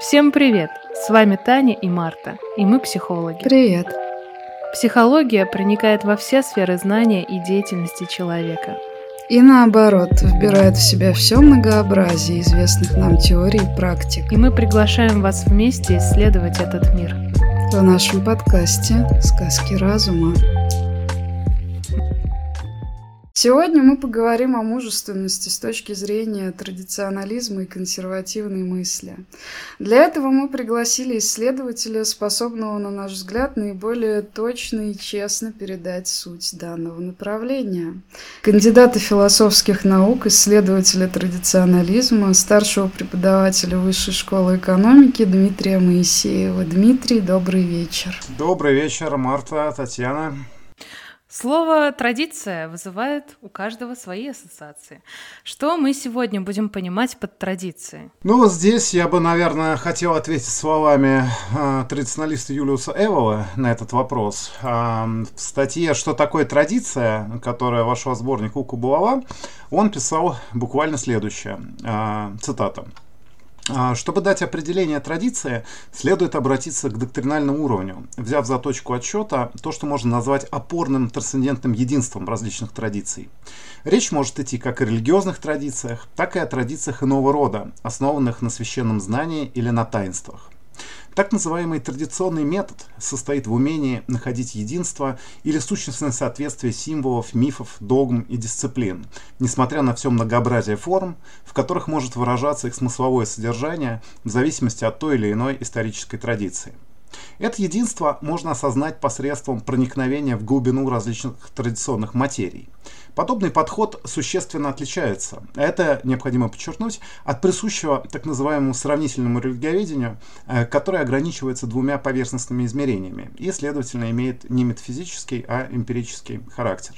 Всем привет! С вами Таня и Марта, и мы психологи. Привет! Психология проникает во все сферы знания и деятельности человека. И наоборот, вбирает в себя все многообразие известных нам теорий и практик. И мы приглашаем вас вместе исследовать этот мир. В нашем подкасте «Сказки разума». Сегодня мы поговорим о мужественности с точки зрения традиционализма и консервативной мысли. Для этого мы пригласили исследователя, способного, на наш взгляд, наиболее точно и честно передать суть данного направления. Кандидата философских наук, исследователя традиционализма, старшего преподавателя Высшей школы экономики Дмитрия Моисеева. Дмитрий, добрый вечер. Добрый вечер, Марта, Татьяна. Слово «традиция» вызывает у каждого свои ассоциации. Что мы сегодня будем понимать под традицией? Ну, здесь я бы, наверное, хотел ответить словами э, традиционалиста Юлиуса Эвола на этот вопрос. Э, в статье «Что такое традиция?», которая вошла в сборник «Уку Булава», он писал буквально следующее, э, цитата. А, чтобы дать определение традиции, следует обратиться к доктринальному уровню, взяв за точку отсчета то, что можно назвать опорным трансцендентным единством различных традиций. Речь может идти как о религиозных традициях, так и о традициях иного рода, основанных на священном знании или на таинствах. Так называемый традиционный метод состоит в умении находить единство или сущностное соответствие символов, мифов, догм и дисциплин, несмотря на все многообразие форм, в которых может выражаться их смысловое содержание в зависимости от той или иной исторической традиции. Это единство можно осознать посредством проникновения в глубину различных традиционных материй. Подобный подход существенно отличается, это необходимо подчеркнуть, от присущего так называемому сравнительному религиоведению, э, которое ограничивается двумя поверхностными измерениями и, следовательно, имеет не метафизический, а эмпирический характер.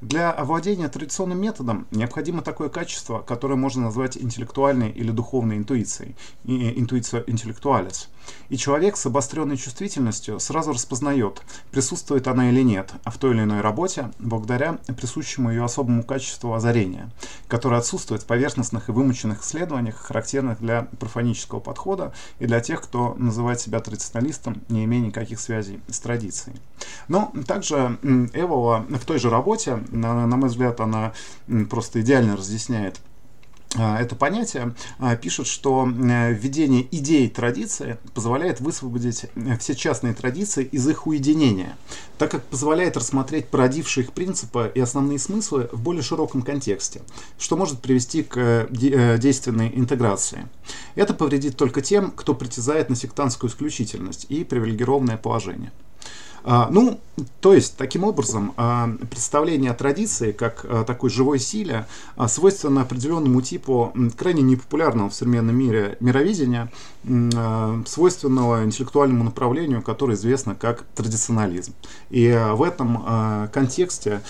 Для овладения традиционным методом необходимо такое качество, которое можно назвать интеллектуальной или духовной интуицией, интуиция интеллектуалис. И человек с обостренной чувствительностью сразу распознает, присутствует она или нет а в той или иной работе, благодаря присущему ее особому качеству озарения, которое отсутствует в поверхностных и вымученных исследованиях, характерных для профанического подхода и для тех, кто называет себя традиционалистом, не имея никаких связей с традицией. Но также Эвола в той же работе, на, на мой взгляд, она просто идеально разъясняет это понятие а, пишет, что введение идей традиции позволяет высвободить э, все частные традиции из их уединения, так как позволяет рассмотреть породившие их принципы и основные смыслы в более широком контексте, что может привести к э, э, действенной интеграции. Это повредит только тем, кто притязает на сектантскую исключительность и привилегированное положение. А, ну, то есть, таким образом, а, представление о традиции как о такой живой силе а, свойственно определенному типу крайне непопулярного в современном мире мировидения, свойственного интеллектуальному направлению, которое известно как традиционализм. И в этом контексте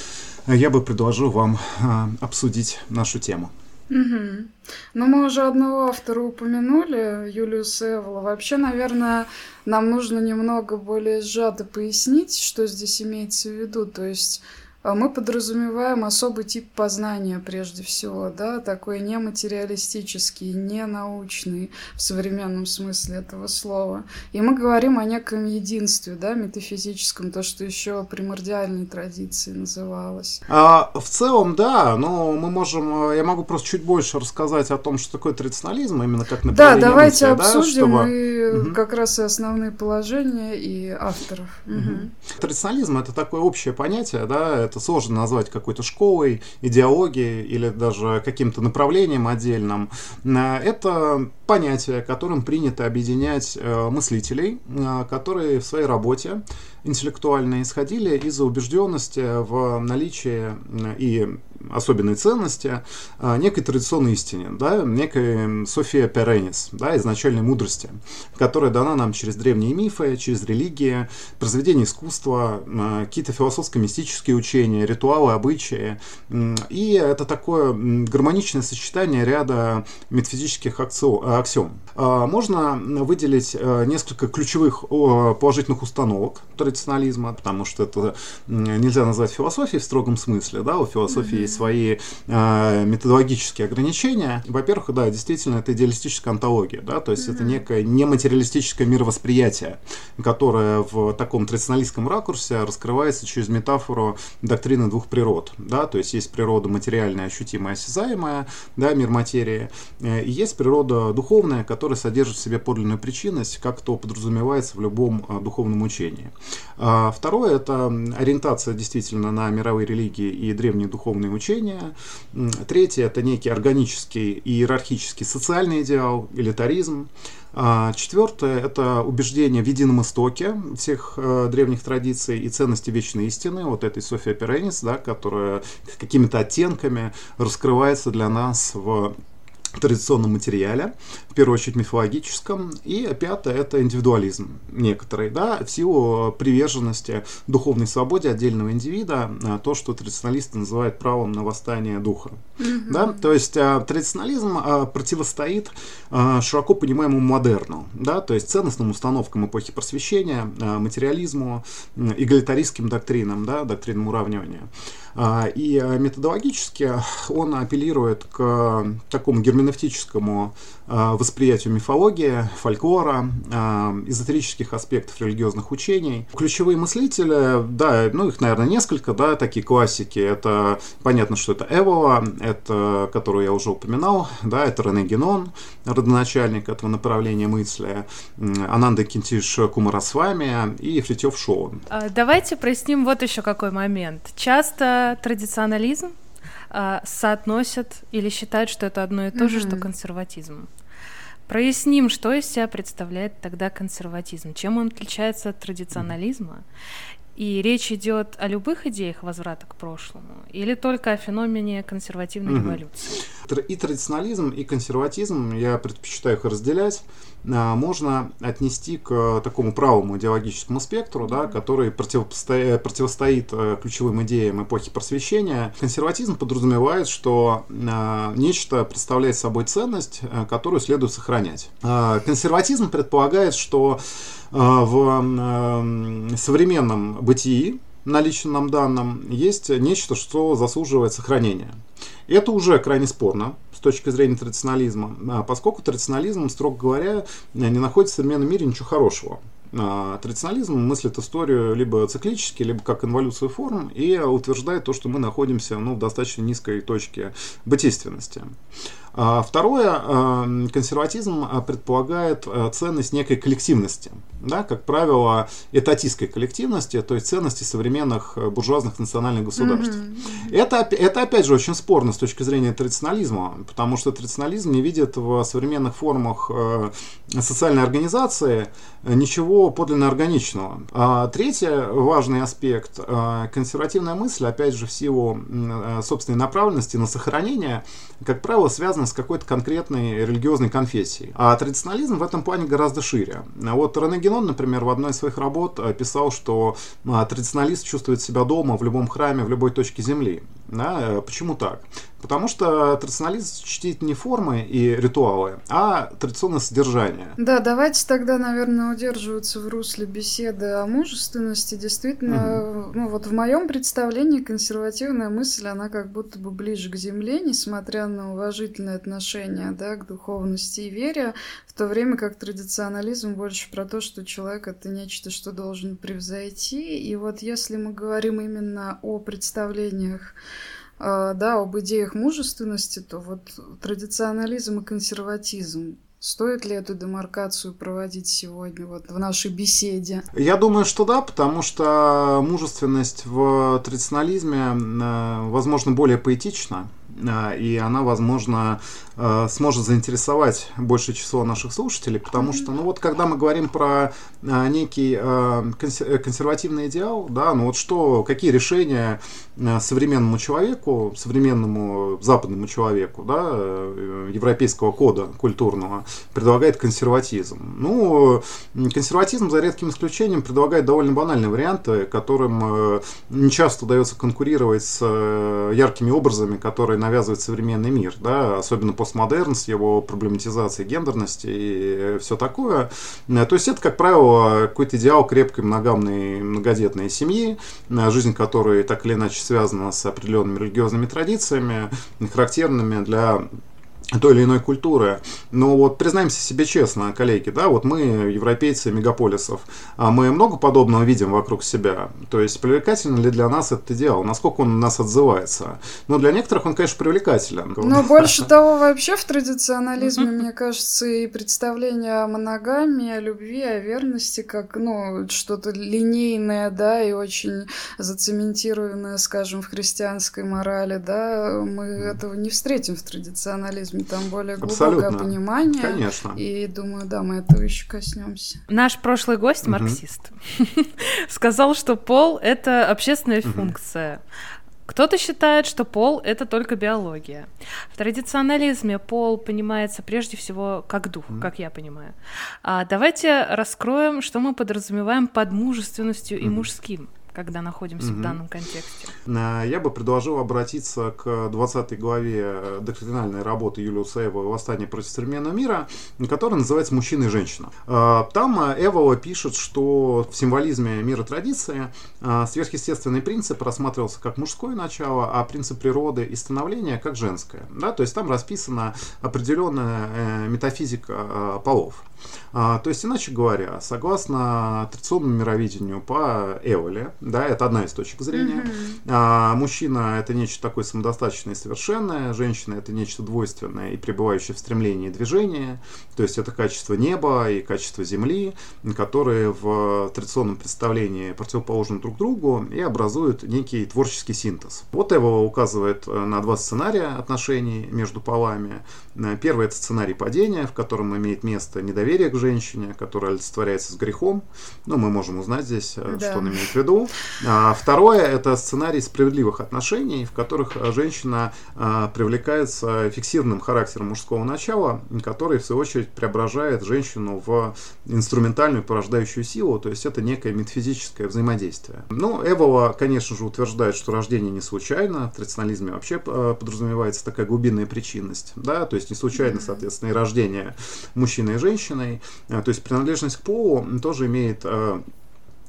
я бы предложил вам обсудить нашу тему. Угу. Ну, мы уже одного автора упомянули, Юлию Эвола. Вообще, наверное, нам нужно немного более сжато пояснить, что здесь имеется в виду. То есть мы подразумеваем особый тип познания прежде всего, да, такой нематериалистический, не научный в современном смысле этого слова. И мы говорим о неком единстве, да, метафизическом, то, что еще примордиальной традиции называлось. А, в целом, да, но мы можем, я могу просто чуть больше рассказать о том, что такое традиционализм, именно как направление Да, давайте мысли, обсудим да, чтобы... и угу. как раз и основные положения и авторов. Угу. Традиционализм это такое общее понятие, да, это сложно назвать какой-то школой, идеологией или даже каким-то направлением отдельным. Э, это понятие, которым принято объединять э, мыслителей, э, которые в своей работе интеллектуально исходили из-за убежденности в наличии и особенной ценности а, некой традиционной истине, да, некой София Перенис, да, изначальной мудрости, которая дана нам через древние мифы, через религии, произведения искусства, а, какие-то философско-мистические учения, ритуалы, обычаи. И это такое гармоничное сочетание ряда метафизических аксиом. А, можно выделить несколько ключевых положительных установок традиционализма, потому что это нельзя назвать философией в строгом смысле, да, у философии есть свои э, методологические ограничения. Во-первых, да, действительно, это идеалистическая антология, да, то есть mm-hmm. это некое нематериалистическое мировосприятие, которое в таком традиционалистском ракурсе раскрывается через метафору доктрины двух природ, да, то есть есть природа материальная, ощутимая, осязаемая, да, мир материи, э, и есть природа духовная, которая содержит в себе подлинную причинность, как то подразумевается в любом э, духовном учении. А второе – это ориентация действительно на мировые религии и древние духовные учения. Третье – это некий органический и иерархический социальный идеал, элитаризм. А четвертое – это убеждение в едином истоке всех э, древних традиций и ценности вечной истины, вот этой София Перенис, да, которая какими-то оттенками раскрывается для нас в традиционном материале, в первую очередь мифологическом. И пятое – это индивидуализм некоторый, да, в силу приверженности духовной свободе отдельного индивида, а, то, что традиционалисты называют правом на восстание духа. Mm-hmm. Да? То есть а, традиционализм а, противостоит широко понимаемому модерну, да? то есть ценностным установкам эпохи просвещения, материализму, эгалитаристским доктринам, да? доктринам уравнивания. И методологически он апеллирует к такому герменевтическому восприятию мифологии, фольклора, эзотерических аспектов религиозных учений. Ключевые мыслители, да, ну их, наверное, несколько, да, такие классики. Это понятно, что это Эвола, это, которую я уже упоминал, да, это Рене Генон, родоначальник этого направления мысли, Ананда Кинтиш Кумарасвами и Фритьев Шоун. А, давайте проясним вот еще какой момент. Часто традиционализм а, соотносят или считают, что это одно и то же, mm-hmm. что консерватизм. Проясним, что из себя представляет тогда консерватизм, чем он отличается от традиционализма, и речь идет о любых идеях возврата к прошлому или только о феномене консервативной угу. революции? И традиционализм, и консерватизм, я предпочитаю их разделять, а, можно отнести к такому правому идеологическому спектру, да, который противостоит, противостоит э, ключевым идеям эпохи просвещения. Консерватизм подразумевает, что а, нечто представляет собой ценность, э, которую следует сохранять. А, консерватизм предполагает, что в современном бытии, наличным данным, есть нечто, что заслуживает сохранения. Это уже крайне спорно с точки зрения традиционализма, поскольку традиционализм, строго говоря, не находит в современном мире ничего хорошего. Традиционализм мыслит историю либо циклически, либо как инволюцию форм и утверждает то, что мы находимся ну, в достаточно низкой точке бытийственности. А второе, э, консерватизм э, предполагает э, ценность некой коллективности, да, как правило, этатистской коллективности, то есть ценности современных буржуазных национальных государств. Mm-hmm. Это, это, опять же, очень спорно с точки зрения традиционализма, потому что традиционализм не видит в современных формах социальной организации ничего подлинно органичного. А третий важный аспект – консервативная мысль, опять же, в силу собственной направленности на сохранение, как правило, связана связано с какой-то конкретной религиозной конфессией. А традиционализм в этом плане гораздо шире. Вот Рене Генон, например, в одной из своих работ э, писал, что а, традиционалист чувствует себя дома в любом храме, в любой точке земли. Да? Э, почему так? Потому что традиционализм чтит не формы и ритуалы, а традиционное содержание. Да, давайте тогда, наверное, удерживаться в русле беседы о мужественности. Действительно, угу. ну вот в моем представлении консервативная мысль, она как будто бы ближе к земле, несмотря на уважительное отношение да, к духовности и вере, в то время как традиционализм больше про то, что человек это нечто, что должен превзойти. И вот если мы говорим именно о представлениях да, об идеях мужественности, то вот традиционализм и консерватизм Стоит ли эту демаркацию проводить сегодня вот в нашей беседе? Я думаю, что да, потому что мужественность в традиционализме, э, возможно, более поэтична, и она, возможно, э, сможет заинтересовать большее число наших слушателей, потому что, ну вот, когда мы говорим про некий консервативный идеал, да, ну вот что, какие решения современному человеку, современному западному человеку, да, европейского кода культурного, предлагает консерватизм. Ну, консерватизм, за редким исключением, предлагает довольно банальные варианты, которым э, не часто удается конкурировать с э, яркими образами, которые навязывает современный мир, да, особенно постмодерн с его проблематизацией гендерности и все такое. То есть это, как правило, какой-то идеал крепкой моногамной многодетной семьи, жизнь которой так или иначе связана с определенными религиозными традициями, характерными для той или иной культуры. Но вот признаемся себе честно, коллеги, да, вот мы, европейцы мегаполисов, а мы много подобного видим вокруг себя. То есть привлекательно ли для нас этот идеал? Насколько он у нас отзывается? Ну, для некоторых он, конечно, привлекателен. Но больше того, вообще в традиционализме, мне кажется, и представление о моногамии, о любви, о верности, как, ну, что-то линейное, да, и очень зацементированное, скажем, в христианской морали, да, мы этого не встретим в традиционализме там более глубокое Абсолютно. понимание. Конечно. И думаю, да, мы этого еще коснемся. Наш прошлый гость, марксист, сказал, что пол — это общественная функция. Кто-то считает, что пол — это только биология. В традиционализме пол понимается прежде всего как дух, mm как я понимаю. А давайте раскроем, что мы подразумеваем под мужественностью mm и мужским когда находимся угу. в данном контексте? Э, я бы предложил обратиться к 20 главе э, доктринальной работы Юлиуса Эвола «Восстание против современного мира», которая называется «Мужчина и женщина». Э, там Эвола пишет, что в символизме мира традиции сверхъестественный принцип рассматривался как мужское начало, а принцип природы и становления как женское. Да? То есть там расписана определенная метафизика полов. То есть, иначе говоря, согласно традиционному мировидению по Эволе, да, это одна из точек зрения. Mm-hmm. А, мужчина это нечто такое самодостаточное и совершенное, женщина это нечто двойственное и пребывающее в стремлении и движении, то есть это качество неба и качество земли, которые в традиционном представлении противоположны друг другу и образуют некий творческий синтез. Вот его указывает э, на два сценария отношений между полами. Э, первый это сценарий падения, в котором имеет место недоверие к женщине, которое олицетворяется с грехом. Ну, мы можем узнать здесь, э, да. что он имеет в виду. А второе – это сценарий справедливых отношений, в которых женщина а, привлекается фиксированным характером мужского начала, который, в свою очередь, преображает женщину в инструментальную порождающую силу, то есть это некое метафизическое взаимодействие. Ну, Эвола, конечно же, утверждает, что рождение не случайно, в традиционализме вообще подразумевается такая глубинная причинность, да, то есть не случайно, соответственно, и рождение мужчины и женщины, то есть принадлежность к полу тоже имеет Э,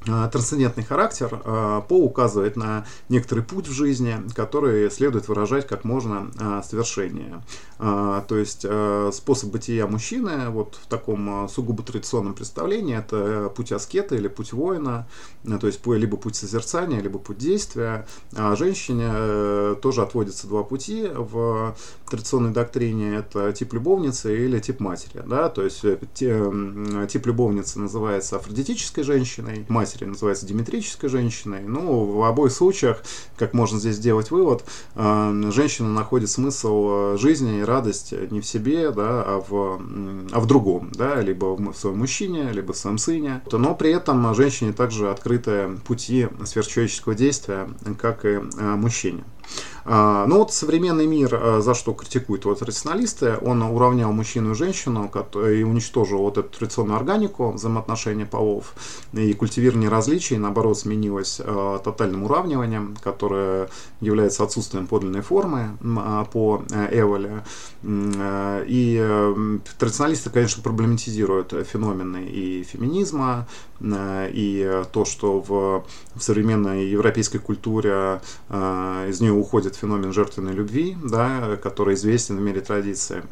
трансцендентный характер, э, По указывает на некоторый путь в жизни, который следует выражать как можно э, совершеннее. То есть способ бытия мужчины вот в таком сугубо традиционном представлении это путь аскета или путь воина, то есть либо путь созерцания, либо путь действия. А женщине тоже отводятся два пути в традиционной доктрине. Это тип любовницы или тип матери. Да? То есть тип любовницы называется афродитической женщиной, мать матери называется диметрической женщиной. Ну, в обоих случаях, как можно здесь сделать вывод, э, женщина находит смысл э, жизни и радость не в себе, да, а в, а в другом, да, либо в своем мужчине, либо в своем сыне. Но при этом женщине также открыты пути сверхчеловеческого действия, как и э, мужчине. А, ну вот современный мир а, за что критикуют вот рационалисты, он уравнял мужчину и женщину и уничтожил вот эту традиционную органику взаимоотношения полов и культивирование различий, наоборот, сменилось а, тотальным уравниванием, которое является отсутствием подлинной формы по э, Эволе. И э, традиционалисты, конечно, проблематизируют феномены и феминизма, э, и то, что в, в современной европейской культуре из нее уходит феномен жертвенной любви, да, который известен в мире традиции.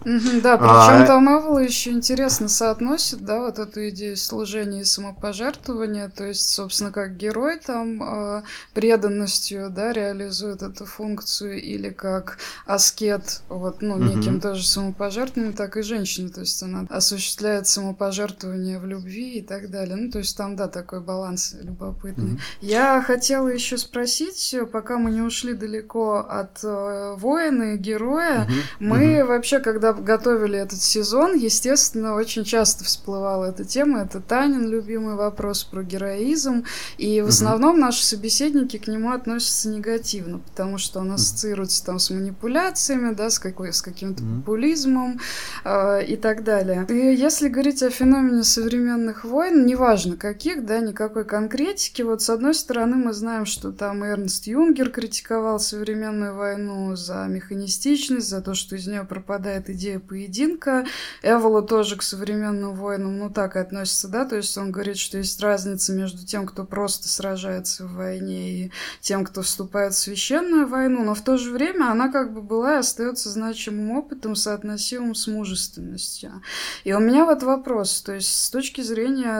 да, причем а, там Эвола еще интересно соотносит, да, вот эту идею служения и самопожертвования, то есть, собственно, как герой там э, преданностью, да, реализует эту функцию, или как аскет, вот, ну, неким тоже самопожертвованием, так и женщина, то есть она осуществляет самопожертвование в любви и так далее. Ну, то есть там, да, такой баланс любопытный. Я хотела еще спросить, пока мы не ушли далеко от э, воина и героя. Угу, Мы угу. вообще, когда готовили этот сезон, естественно, очень часто всплывала эта тема. Это Танин любимый вопрос про героизм. И в угу. основном наши собеседники к нему относятся негативно, потому что он ассоциируется там с манипуляциями, да, с, какой, с каким-то угу. популизмом э, и так далее. И если говорить о феномене современных войн, неважно каких, да, никакой конкретики. Вот с одной стороны мы знаем, что там Эрнст Юнгер критиковал современную войну за механистичность, за то, что из нее пропадает идея поединка. Эвола тоже к современным войнам, ну, так и относится, да, то есть он говорит, что есть разница между тем, кто просто сражается в войне, и тем, кто вступает в священную войну, но в то же время она как бы была и остается значимым опытом, соотносимым с мужественностью. И у меня вот вопрос, то есть с точки зрения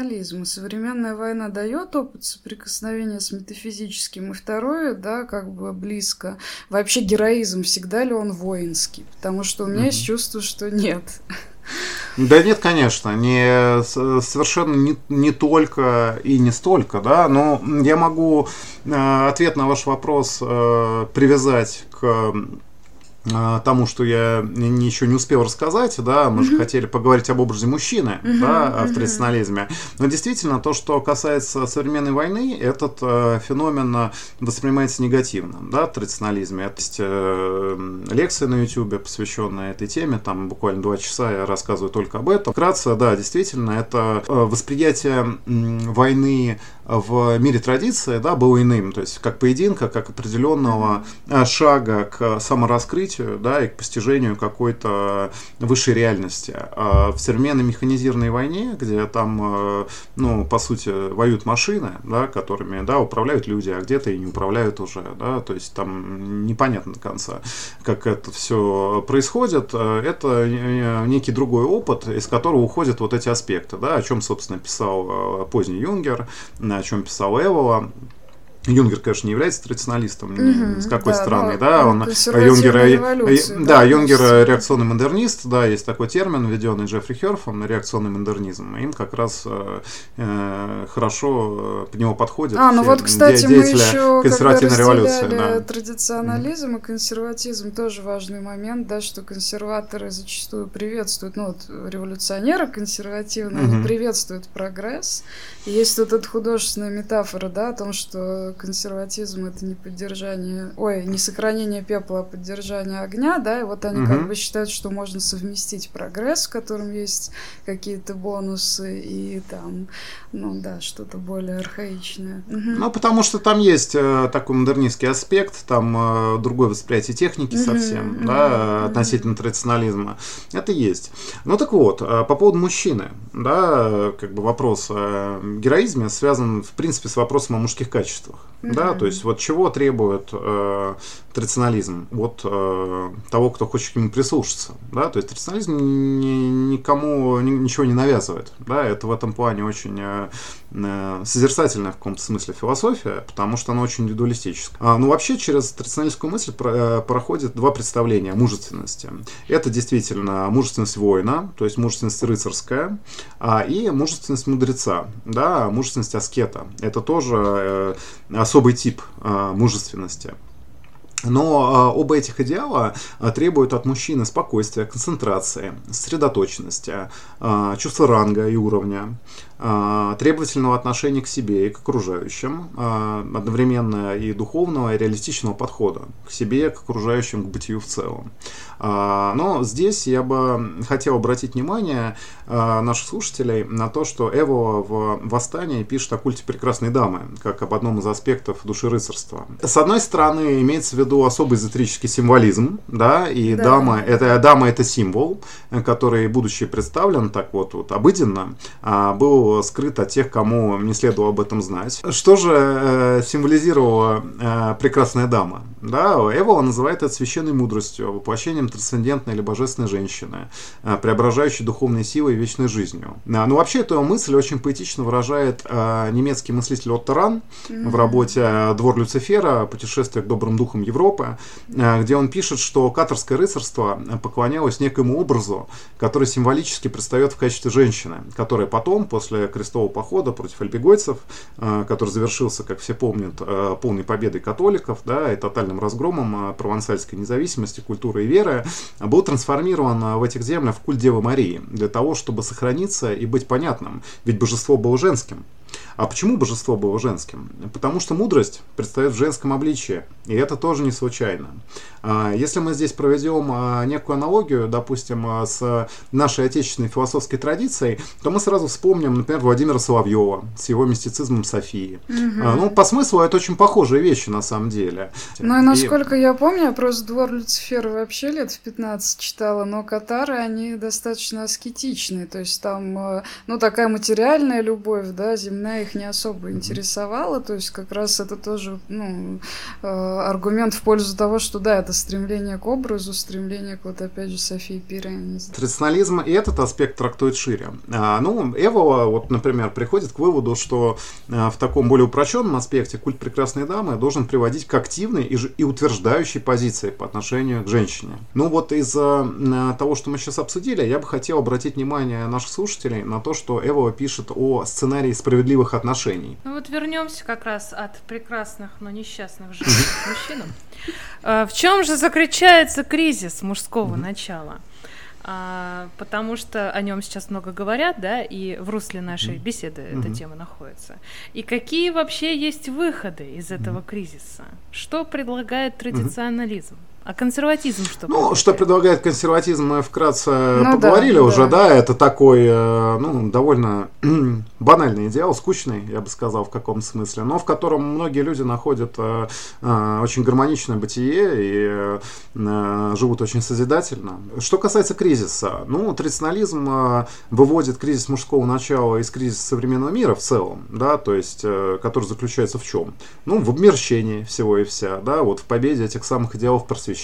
традиционализма, современная война дает опыт соприкосновения с метафизическим, и второе, да, как бы близко. Вообще героизм, всегда ли он воинский? Потому что у меня mm-hmm. есть чувство, что нет. Да нет, конечно, не, совершенно не, не только и не столько, да, но я могу э, ответ на ваш вопрос э, привязать к тому, что я еще не успел рассказать, да, мы mm-hmm. же хотели поговорить об образе мужчины, mm-hmm. да, в традиционализме. Но действительно, то, что касается современной войны, этот э, феномен воспринимается негативно, да, в традиционализме. Это есть э, лекция на YouTube, посвященная этой теме, там буквально два часа я рассказываю только об этом. Вкратце, да, действительно, это э, восприятие э, войны в мире традиции, да, было иным, то есть как поединка, как определенного э, шага к самораскрытию развитию, да, и к постижению какой-то высшей реальности. А в современной механизированной войне, где там, э, ну, по сути, воюют машины, да, которыми, да, управляют люди, а где-то и не управляют уже, да, то есть там непонятно до конца, как это все происходит. Э, это некий другой опыт, из которого уходят вот эти аспекты, да, о чем, собственно, писал э, поздний Юнгер, о чем писал Эвола. Юнгер, конечно, не является традиционалистом mm-hmm, с какой да, стороны, да, он Юнгер, да, да, Юнгер реакционный модернист, да, есть такой термин, введенный Джеффри Херфом, реакционный модернизм, им как раз э, э хорошо э, к него подходит. А, ну вот, кстати, мы еще консервативной революции, да. традиционализм и консерватизм тоже важный момент, да, что консерваторы зачастую приветствуют, ну вот революционеры консервативные, mm-hmm. приветствуют прогресс. И есть вот эта художественная метафора, да, о том, что консерватизм это не поддержание, ой, не сохранение пепла, а поддержание огня, да, и вот они угу. как бы считают, что можно совместить прогресс, в котором есть какие-то бонусы и там, ну да, что-то более архаичное. Угу. Ну, потому что там есть э, такой модернистский аспект, там э, другое восприятие техники угу, совсем, угу, да, угу. относительно традиционализма. Это есть. Ну так вот, э, по поводу мужчины, да, как бы вопрос о героизме связан, в принципе, с вопросом о мужских качествах. Да, то есть вот чего требует э, традиционализм? Вот э, того, кто хочет к нему прислушаться. Да, то есть традиционализм ни, никому ни, ничего не навязывает. Да, это в этом плане очень э, э созерцательная в каком-то смысле философия, потому что она очень индивидуалистическая. А, ну, вообще, через традиционалистскую мысль про, э, проходит два представления мужественности. Это действительно мужественность воина, то есть мужественность рыцарская, а, и мужественность мудреца, да, мужественность аскета. Это тоже э, особый тип э, мужественности. Но э, оба этих идеала э, требуют от мужчины спокойствия, концентрации, сосредоточенности, э, чувства ранга и уровня, а, требовательного отношения к себе и к окружающим, а, одновременно и духовного, и реалистичного подхода к себе, к окружающим, к бытию в целом. А, но здесь я бы хотел обратить внимание наших слушателей на то, что Эво в «Восстании» пишет о культе прекрасной дамы, как об одном из аспектов души рыцарства. С одной стороны, имеется в виду особый эзотерический символизм, да, и да. дама, это, дама это символ, который, будучи представлен так вот, вот обыденно, был скрыт от тех, кому не следовало об этом знать. Что же э, символизировала э, прекрасная дама? Да, Эвола называет это священной мудростью, воплощением трансцендентной или божественной женщины, э, преображающей духовной силой и вечной жизнью. Ну, вообще, эту мысль очень поэтично выражает немецкий мыслитель Отто Ран в работе «Двор Люцифера. Путешествие к добрым духам Европы», где он пишет, что каторское рыцарство поклонялось некому образу, который символически предстает в качестве женщины, которая потом, после крестового похода против альбегойцев, э, который завершился, как все помнят, э, полной победой католиков да, и тотальным разгромом э, провансальской независимости, культуры и веры, был трансформирован в этих землях в культ Девы Марии для того, чтобы сохраниться и быть понятным, ведь божество было женским. А почему божество было женским? Потому что мудрость предстает в женском обличии, и это тоже не случайно. А, если мы здесь проведем а, некую аналогию, допустим, а, с нашей отечественной философской традицией, то мы сразу вспомним, например, Владимира Соловьева с его мистицизмом Софии. Угу. Ну, по смыслу это очень похожие вещи на самом деле. Ну и насколько и... я помню, я просто «Двор Люцифера» вообще лет в 15 читала, но «Катары», они достаточно аскетичные, то есть там, ну, такая материальная любовь, да, земная их не особо интересовала, то есть как раз это тоже, ну, аргумент в пользу того, что да, это стремление к образу, стремление к, вот опять же, Софии Пиренис. Традиционализм и этот аспект трактует шире. А, ну, Эвола, вот, например, приходит к выводу, что а, в таком более упрощенном аспекте культ прекрасной дамы должен приводить к активной и, и утверждающей позиции по отношению к женщине. Ну, вот из а, того, что мы сейчас обсудили, я бы хотел обратить внимание наших слушателей на то, что Эвола пишет о сценарии справедливых отношений. Ну вот вернемся как раз от прекрасных, но несчастных женщин к мужчинам. А, в чем же заключается кризис мужского начала? А, потому что о нем сейчас много говорят, да, и в русле нашей mm-hmm. беседы mm-hmm. эта тема находится. И какие вообще есть выходы из этого mm-hmm. кризиса? Что предлагает традиционализм? Mm-hmm. А консерватизм что? Ну, предлагает? что предлагает консерватизм, мы вкратце ну, поговорили да, уже, да. да, это такой, э, ну, довольно банальный идеал, скучный, я бы сказал, в каком смысле, но в котором многие люди находят э, э, очень гармоничное бытие и живут очень созидательно. Что касается кризиса, ну, традиционализм выводит кризис мужского начала из кризиса современного мира в целом, да, то есть, который заключается в чем? Ну, в обмерщении всего и вся, да, вот в победе этих самых идеалов просвещения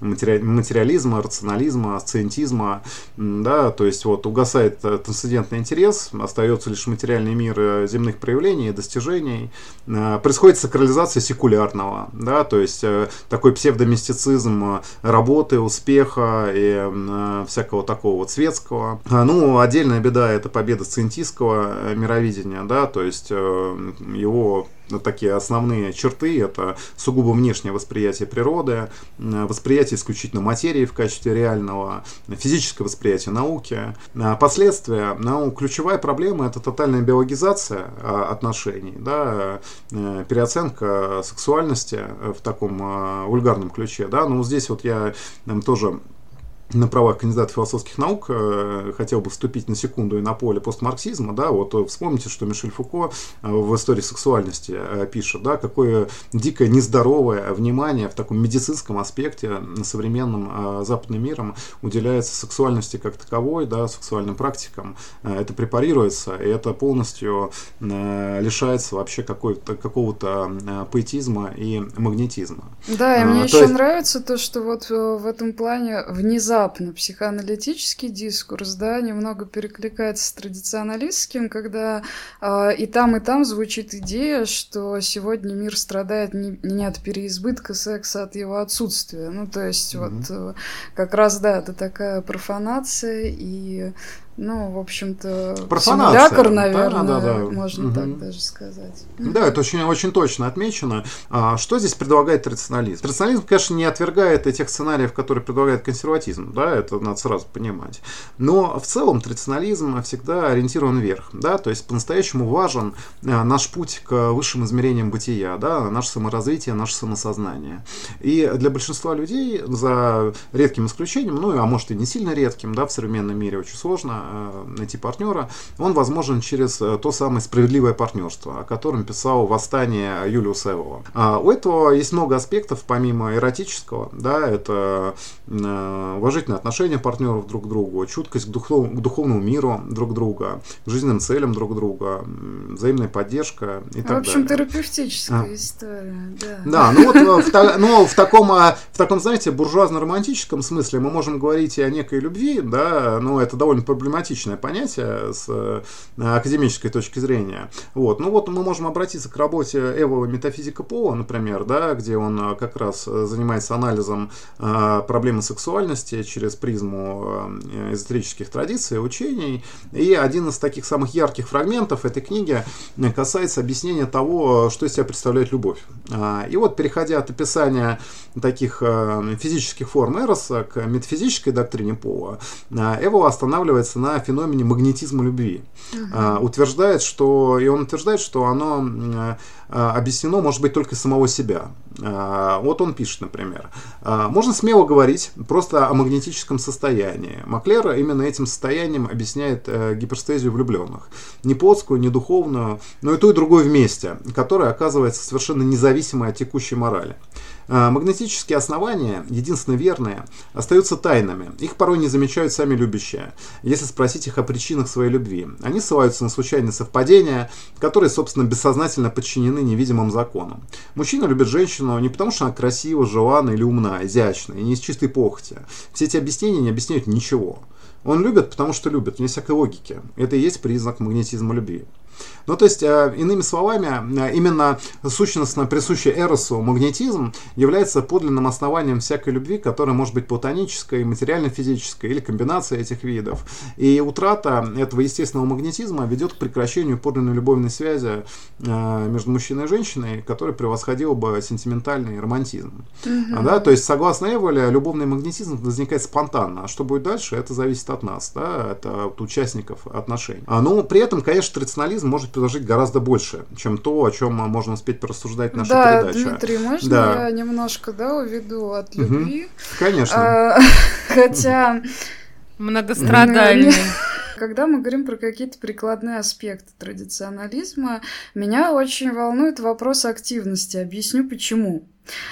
матери... материализма, рационализма, сциентизма, да, то есть вот угасает трансцендентный интерес, остается лишь материальный мир э, земных проявлений, достижений, э, происходит сакрализация секулярного, да, то есть э, такой псевдомистицизм работы, успеха и всякого такого вот светского. А, ну, отдельная беда это победа сциентистского мировидения, да, то есть его такие основные черты. Это сугубо внешнее восприятие природы, восприятие исключительно материи в качестве реального, физическое восприятие науки. А последствия, ну, ключевая проблема это тотальная биологизация а, отношений, да, э, переоценка сексуальности в таком а, вульгарном ключе. Да. Ну, здесь вот я тоже на правах кандидата философских наук э, хотел бы вступить на секунду и на поле постмарксизма, да, вот э, вспомните, что Мишель Фуко э, в истории сексуальности пишет, да, какое дикое нездоровое внимание в таком медицинском аспекте современным западным миром уделяется сексуальности как таковой, да, сексуальным практикам. Это препарируется, и это полностью лишается вообще какого-то поэтизма и магнетизма. Да, и мне еще есть... нравится то, что вот в этом плане внезапно внезапно психоаналитический дискурс, да, немного перекликается с традиционалистским, когда э, и там, и там звучит идея, что сегодня мир страдает не, не от переизбытка секса, а от его отсутствия. Ну, то есть, mm-hmm. вот э, как раз, да, это такая профанация и ну, в общем-то, симулятор, наверное, да, да, да. можно угу. так даже сказать. Да, это очень, очень точно отмечено. А, что здесь предлагает традиционализм? Традиционализм, конечно, не отвергает этих сценариев, которые предлагает консерватизм, да, это надо сразу понимать. Но в целом традиционализм всегда ориентирован вверх, да, то есть по-настоящему важен а, наш путь к высшим измерениям бытия, да, наше саморазвитие, наше самосознание. И для большинства людей, за редким исключением, ну, а может и не сильно редким, да, в современном мире очень сложно Э, найти партнера, он возможен через э, то самое справедливое партнерство, о котором писал «Восстание» Юлиус Эвола. А у этого есть много аспектов, помимо эротического, да, это э, уважительное отношение партнеров друг к другу, чуткость к, духов, к духовному миру друг друга, к жизненным целям друг друга, взаимная поддержка и так далее. В общем, далее. терапевтическая а. история, да. Да, ну вот в, ну, в, таком, в таком, знаете, буржуазно-романтическом смысле мы можем говорить и о некой любви, да, но это довольно проблематично проблематичное понятие с э, академической точки зрения. Вот. Ну вот мы можем обратиться к работе Эвова «Метафизика пола», например, да, где он э, как раз э, занимается анализом проблемы сексуальности через призму эзотерических традиций учений. И один из таких самых ярких фрагментов этой книги касается объяснения того, что из себя представляет любовь. И вот, переходя от описания таких физических форм Эроса к метафизической доктрине пола, Эво останавливается на на феномене магнетизма любви. Uh-huh. Утверждает, что, и он утверждает, что оно объяснено, может быть, только самого себя. Вот он пишет, например. Можно смело говорить просто о магнетическом состоянии. Маклер именно этим состоянием объясняет гиперстезию влюбленных. Не плотскую, не духовную, но и то, и другое вместе, которое оказывается совершенно независимой от текущей морали. А, магнетические основания, единственно верные, остаются тайнами. Их порой не замечают сами любящие, если спросить их о причинах своей любви. Они ссылаются на случайные совпадения, которые, собственно, бессознательно подчинены невидимым законам. Мужчина любит женщину не потому, что она красива, желанна или умна, изящна, и не из чистой похоти. Все эти объяснения не объясняют ничего. Он любит, потому что любит, вне всякой логики. Это и есть признак магнетизма любви. Ну, то есть, э, иными словами, э, именно сущностно присущий Эросу магнетизм является подлинным основанием всякой любви, которая может быть платонической, материально-физической или комбинация этих видов. И утрата этого естественного магнетизма ведет к прекращению подлинной любовной связи э, между мужчиной и женщиной, которая превосходила бы сентиментальный романтизм. Mm-hmm. Да? То есть, согласно Эволе, любовный магнетизм возникает спонтанно. А что будет дальше, это зависит от нас, да? это от участников отношений. А, но при этом, конечно, традиционализм может предложить гораздо больше, чем то, о чем можно успеть порассуждать в нашей да, передаче. Дмитрий, можно да. я немножко да, уведу от любви? Угу. Конечно. А, хотя... Многострадальный. Когда мы говорим про какие-то прикладные аспекты традиционализма, меня очень волнует вопрос активности. Объясню почему.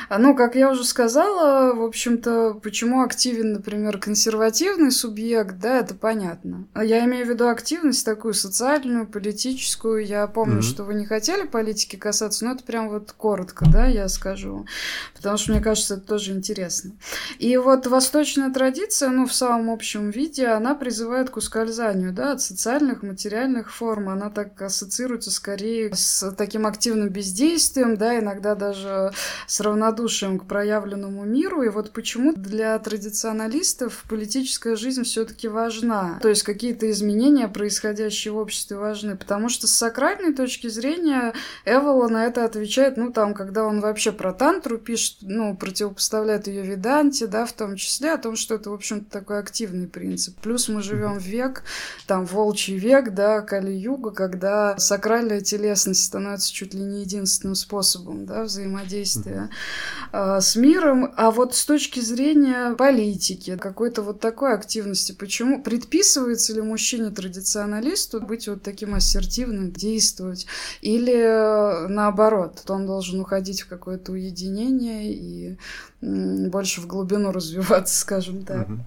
А, ну, как я уже сказала, в общем-то, почему активен, например, консервативный субъект, да, это понятно. Я имею в виду активность такую социальную, политическую. Я помню, mm-hmm. что вы не хотели политики касаться, но это прям вот коротко, да, я скажу. Потому что мне кажется, это тоже интересно. И вот восточная традиция, ну, в самом общем виде, она призывает к ускользанию, да, от социальных, материальных форм. Она так ассоциируется скорее с таким активным бездействием, да, иногда даже с равнодушием к проявленному миру. И вот почему для традиционалистов политическая жизнь все-таки важна. То есть какие-то изменения, происходящие в обществе, важны. Потому что с сакральной точки зрения Эвола на это отвечает, ну, там, когда он вообще про тантру пишет, ну, противопоставляет ее Веданте, да, в том числе, о том, что это, в общем-то, такой активный принцип. Плюс мы живем в век, там, волчий век, да, Кали-юга, когда сакральная телесность становится чуть ли не единственным способом, да, взаимодействия Э, с миром, а вот с точки зрения политики, какой-то вот такой активности, почему предписывается ли мужчине-традиционалисту быть вот таким ассертивным, действовать, или э, наоборот, он должен уходить в какое-то уединение и больше в глубину развиваться, скажем так. Uh-huh.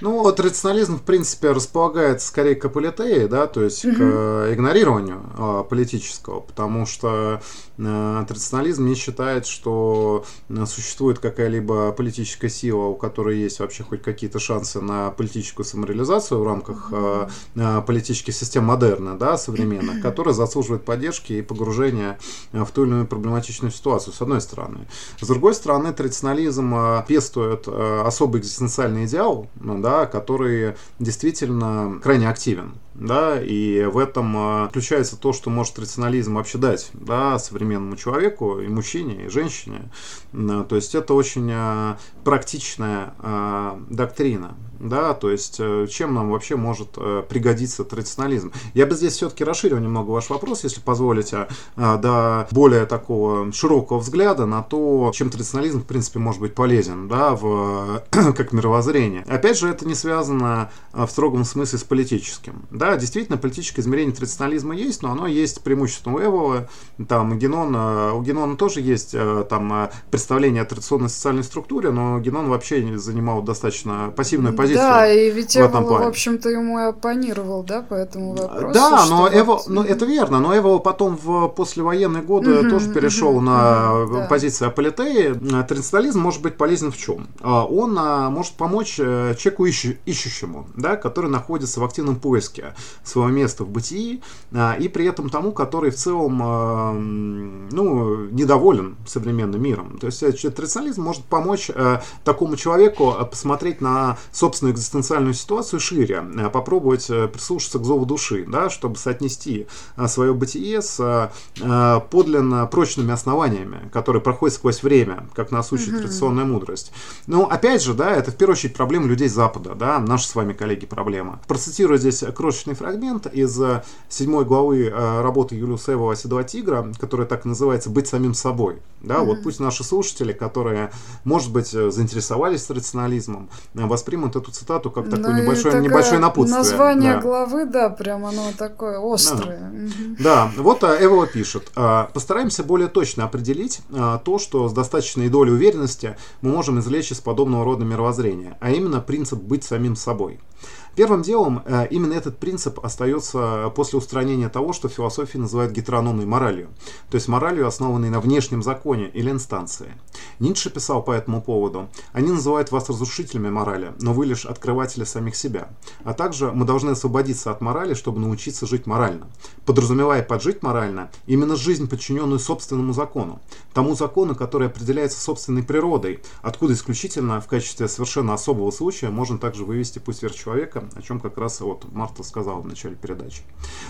Ну, традиционализм, в принципе, располагается скорее к аполитее, да, то есть угу. к игнорированию э, политического, потому что э, традиционализм не считает, что э, существует какая-либо политическая сила, у которой есть вообще хоть какие-то шансы на политическую самореализацию в рамках э, э, политических систем модерна, да, современных, которая заслуживает поддержки и погружения в ту или иную проблематичную ситуацию, с одной стороны. С другой стороны, традиционализм э, пестует э, особый экзистенциальный идеал, ну, да, который действительно крайне активен. Да, и в этом а, включается то, что может рационализм вообще дать да, современному человеку, и мужчине, и женщине. То есть это очень а, практичная а, доктрина да, то есть э, чем нам вообще может э, пригодиться традиционализм. Я бы здесь все-таки расширил немного ваш вопрос, если позволите, до более такого широкого взгляда на то, чем традиционализм, в принципе, может быть полезен, да, в, как мировоззрение. Опять же, это не связано в строгом смысле с политическим. Да, действительно, политическое измерение традиционализма есть, но оно есть преимущественно у Эвола, там, Генона, у Генона тоже есть там представление о традиционной социальной структуре, но Генон вообще занимал достаточно пассивную позицию. Да, и ведь Эвол, в, в общем-то, ему и оппонировал, да, по этому вопросу. Да, но Эвол, вот... ну, это верно, но Эвол потом в послевоенные годы угу, тоже перешел угу, на угу, позицию Аполитеи. Традиционализм может быть полезен в чем? Он может помочь э, человеку ищущему, да, который находится в активном поиске свое место в бытии, а, и при этом тому, который в целом а, ну, недоволен современным миром. То есть традиционализм может помочь такому человеку посмотреть на собственную экзистенциальную ситуацию шире, попробовать прислушаться к зову души, да, чтобы соотнести свое бытие с подлинно прочными основаниями, которые проходят сквозь время, как нас учит угу. традиционная мудрость. Но опять же, да, это в первую очередь проблема людей Запада, да, наши с вами коллеги проблема. Процитирую здесь крошечный фрагмент из э, седьмой главы э, работы Юлиуса Севова «Седого тигра», которая так называется «Быть самим собой». Да, mm-hmm. вот пусть наши слушатели, которые, может быть, э, заинтересовались традиционализмом, воспримут эту цитату как ну такое небольшое, небольшое напутствие. Название да. главы, да, прям оно такое острое. Да, mm-hmm. да вот Эвола пишет. Постараемся более точно определить то, что с достаточной долей уверенности мы можем извлечь из подобного рода мировоззрения, а именно принцип быть самим собой. Первым делом э, именно этот принцип остается после устранения того, что философия называет гетерономной моралью, то есть моралью, основанной на внешнем законе или инстанции. Ницше писал по этому поводу, они называют вас разрушителями морали, но вы лишь открыватели самих себя. А также мы должны освободиться от морали, чтобы научиться жить морально. Подразумевая поджить морально, именно жизнь, подчиненную собственному закону, тому закону, который определяется собственной природой, откуда исключительно в качестве совершенно особого случая можно также вывести путь о чем как раз вот Марта сказала в начале передачи.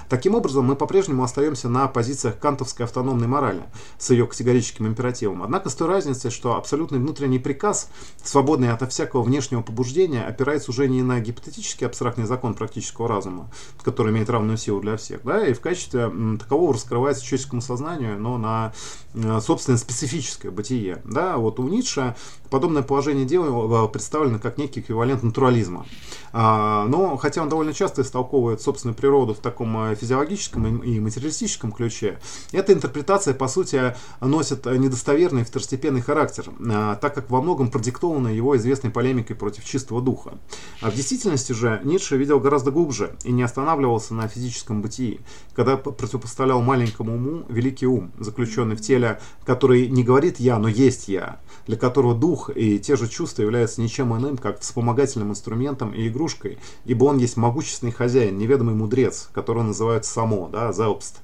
Таким образом, мы по-прежнему остаемся на позициях кантовской автономной морали с ее категорическим императивом. Однако с той разницей, что абсолютный внутренний приказ, свободный от всякого внешнего побуждения, опирается уже не на гипотетический абстрактный закон практического разума, который имеет равную силу для всех, да, и в качестве такового раскрывается человеческому сознанию, но на э, собственное специфическое бытие. Да, вот у Ницше подобное положение дела э, представлено как некий эквивалент натурализма. А, но хотя он довольно часто истолковывает собственную природу в таком э, физиологическом и материалистическом ключе, эта интерпретация, по сути, носит недостоверный второстепенный характер, э, так как во многом продиктована его известной полемикой против чистого духа. А в действительности же Ницше видел гораздо глубже и не останавливался на физическом бытии, когда противопоставлял маленькому уму великий ум, заключенный в теле, который не говорит «я», но есть «я», для которого дух и те же чувства являются ничем иным, как вспомогательным инструментом и игрушкой, ибо он есть могущественный хозяин, неведомый мудрец, которого называют само, да, Зелпст.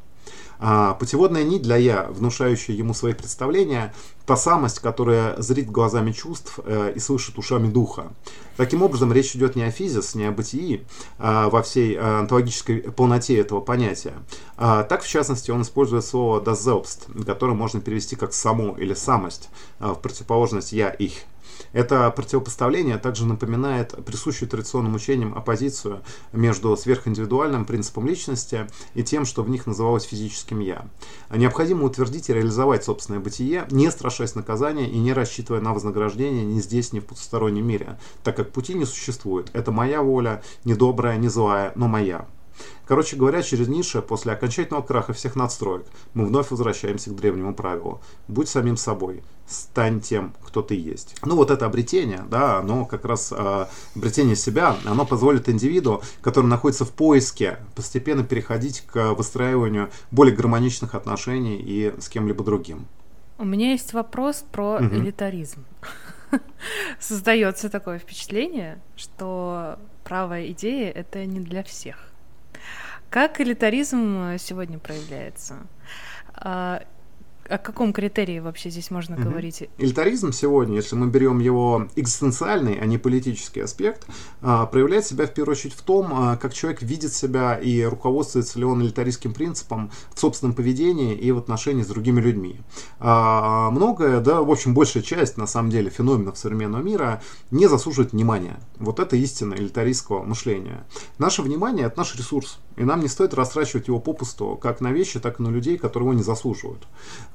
А путеводная нить для «я», внушающая ему свои представления, та самость, которая зрит глазами чувств э, и слышит ушами духа. Таким образом, речь идет не о физис, не о бытии а во всей э, онтологической полноте этого понятия. А, так, в частности, он использует слово «das Selbst», которое можно перевести как «само» или «самость», э, в противоположность «я», «их». Это противопоставление также напоминает присущую традиционным учениям оппозицию между сверхиндивидуальным принципом личности и тем, что в них называлось физическим «я». Необходимо утвердить и реализовать собственное бытие, не страшась наказания и не рассчитывая на вознаграждение ни здесь, ни в потустороннем мире, так как пути не существует. Это моя воля, не добрая, не злая, но моя. Короче говоря, через Ницше, после окончательного краха всех надстроек, мы вновь возвращаемся к древнему правилу. Будь самим собой, стань тем, кто ты есть. Ну вот это обретение, да, оно как раз э, обретение себя, оно позволит индивиду, который находится в поиске, постепенно переходить к выстраиванию более гармоничных отношений и с кем-либо другим. У меня есть вопрос про угу. элитаризм. Создается такое впечатление, что правая идея это не для всех. Как элитаризм э, сегодня проявляется? О каком критерии вообще здесь можно угу. говорить? Элитаризм сегодня, если мы берем его экзистенциальный, а не политический аспект, а, проявляет себя в первую очередь в том, а, как человек видит себя и руководствуется ли он элитаристским принципом в собственном поведении и в отношении с другими людьми. А, многое, да, в общем, большая часть, на самом деле, феноменов современного мира не заслуживает внимания. Вот это истина элитаристского мышления. Наше внимание – это наш ресурс, и нам не стоит растрачивать его попусту как на вещи, так и на людей, которые его не заслуживают.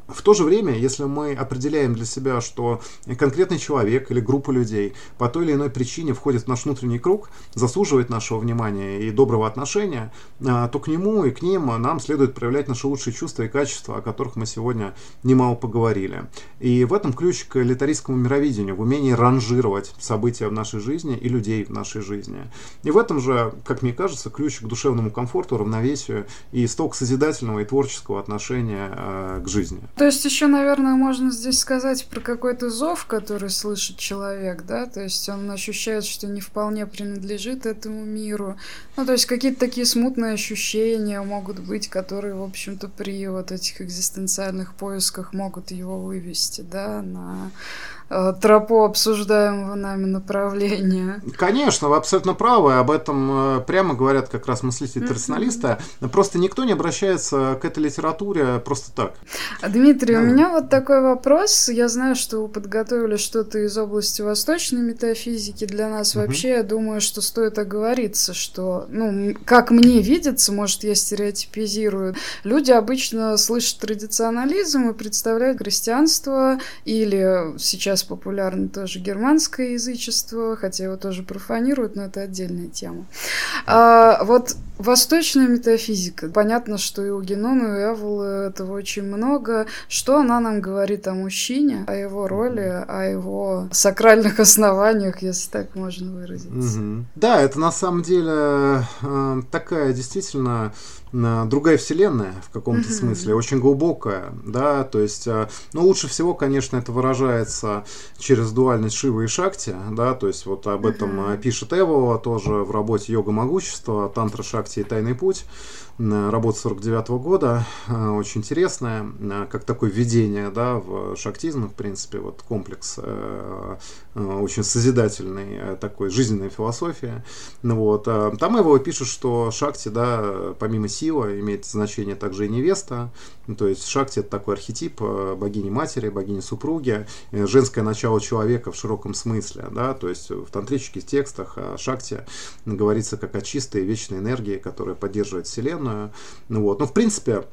В то же время, если мы определяем для себя, что конкретный человек или группа людей по той или иной причине входит в наш внутренний круг, заслуживает нашего внимания и доброго отношения, а, то к нему и к ним нам следует проявлять наши лучшие чувства и качества, о которых мы сегодня немало поговорили. И в этом ключ к элитаристскому мировидению, в умении ранжировать события в нашей жизни и людей в нашей жизни. И в этом же, как мне кажется, ключ к душевному комфорту, равновесию и исток созидательного и творческого отношения э, к жизни. То есть еще, наверное, можно здесь сказать про какой-то зов, который слышит человек, да, то есть он ощущает, что не вполне принадлежит этому миру. Ну, то есть какие-то такие смутные ощущения могут быть, которые, в общем-то, при вот этих экзистенциальных поисках могут его вывести, да, на тропу обсуждаемого нами направления. Конечно, вы абсолютно правы. Об этом э, прямо говорят как раз мыслители традиционалиста. Просто никто не обращается к этой литературе просто так. А, Дмитрий, да. у меня вот такой вопрос. Я знаю, что вы подготовили что-то из области восточной метафизики для нас. Вообще, я думаю, что стоит оговориться, что, ну, как мне видится, может, я стереотипизирую, люди обычно слышат традиционализм и представляют христианство или сейчас сейчас популярно тоже германское язычество, хотя его тоже профанируют, но это отдельная тема. А, вот восточная метафизика. Понятно, что и у Генона, и у Эволы этого очень много. Что она нам говорит о мужчине, о его роли, о его сакральных основаниях, если так можно выразиться. Угу. Да, это на самом деле э, такая действительно другая вселенная в каком-то mm-hmm. смысле, очень глубокая, да, то есть, э, ну, лучше всего, конечно, это выражается через дуальность Шивы и Шакти, да, то есть вот об этом mm-hmm. пишет Эво тоже в работе «Йога могущества», «Тантра Шакти и Тайный путь», работа 49 -го года, э, очень интересная, э, как такое введение да, в шахтизм, в принципе, вот комплекс э, очень созидательный, такой жизненной философии. Ну, вот. Там его пишут, что шахти, да, помимо сила, имеет значение также и невеста, ну, то есть шахти это такой архетип богини-матери, богини-супруги, женское начало человека в широком смысле, да, то есть в тантрических текстах о шахте говорится как о чистой вечной энергии, которая поддерживает Вселенную, Ну, вот. Но, в принципе,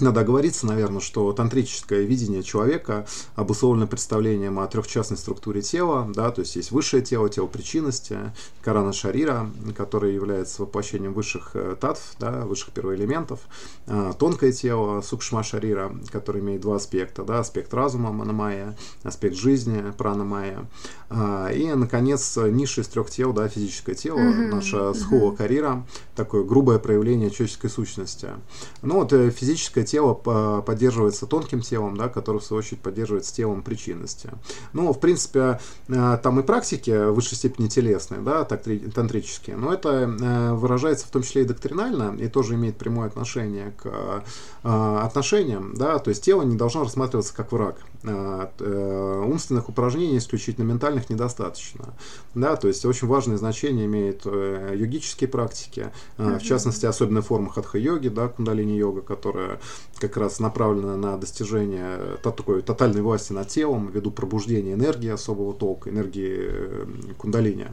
надо оговориться, наверное, что тантрическое видение человека обусловлено представлением о трехчастной структуре тела, да, то есть есть высшее тело, тело причинности, Карана Шарира, которое является воплощением высших э, татв, да, высших первоэлементов, а, тонкое тело, Сукшма Шарира, которое имеет два аспекта, да, аспект разума, Манамая, аспект жизни, Пранамая, а, и, наконец, низшее из трех тел, да, физическое тело, mm-hmm. наша Схула Карира, такое грубое проявление человеческой сущности. Ну вот э, физическое тело поддерживается тонким телом, да, которое в свою очередь поддерживается телом причинности. Ну, в принципе, э, там и практики в высшей степени телесные, да, тантрические, но это э, выражается в том числе и доктринально, и тоже имеет прямое отношение к э, отношениям, да, то есть тело не должно рассматриваться как враг. Умственных упражнений исключительно ментальных недостаточно, да, то есть очень важное значение имеют йогические практики, в частности, особенно форма хатха-йоги, да, кундалини-йога, которая как раз направлена на достижение такой тотальной власти над телом ввиду пробуждения энергии особого толка, энергии э, кундалини.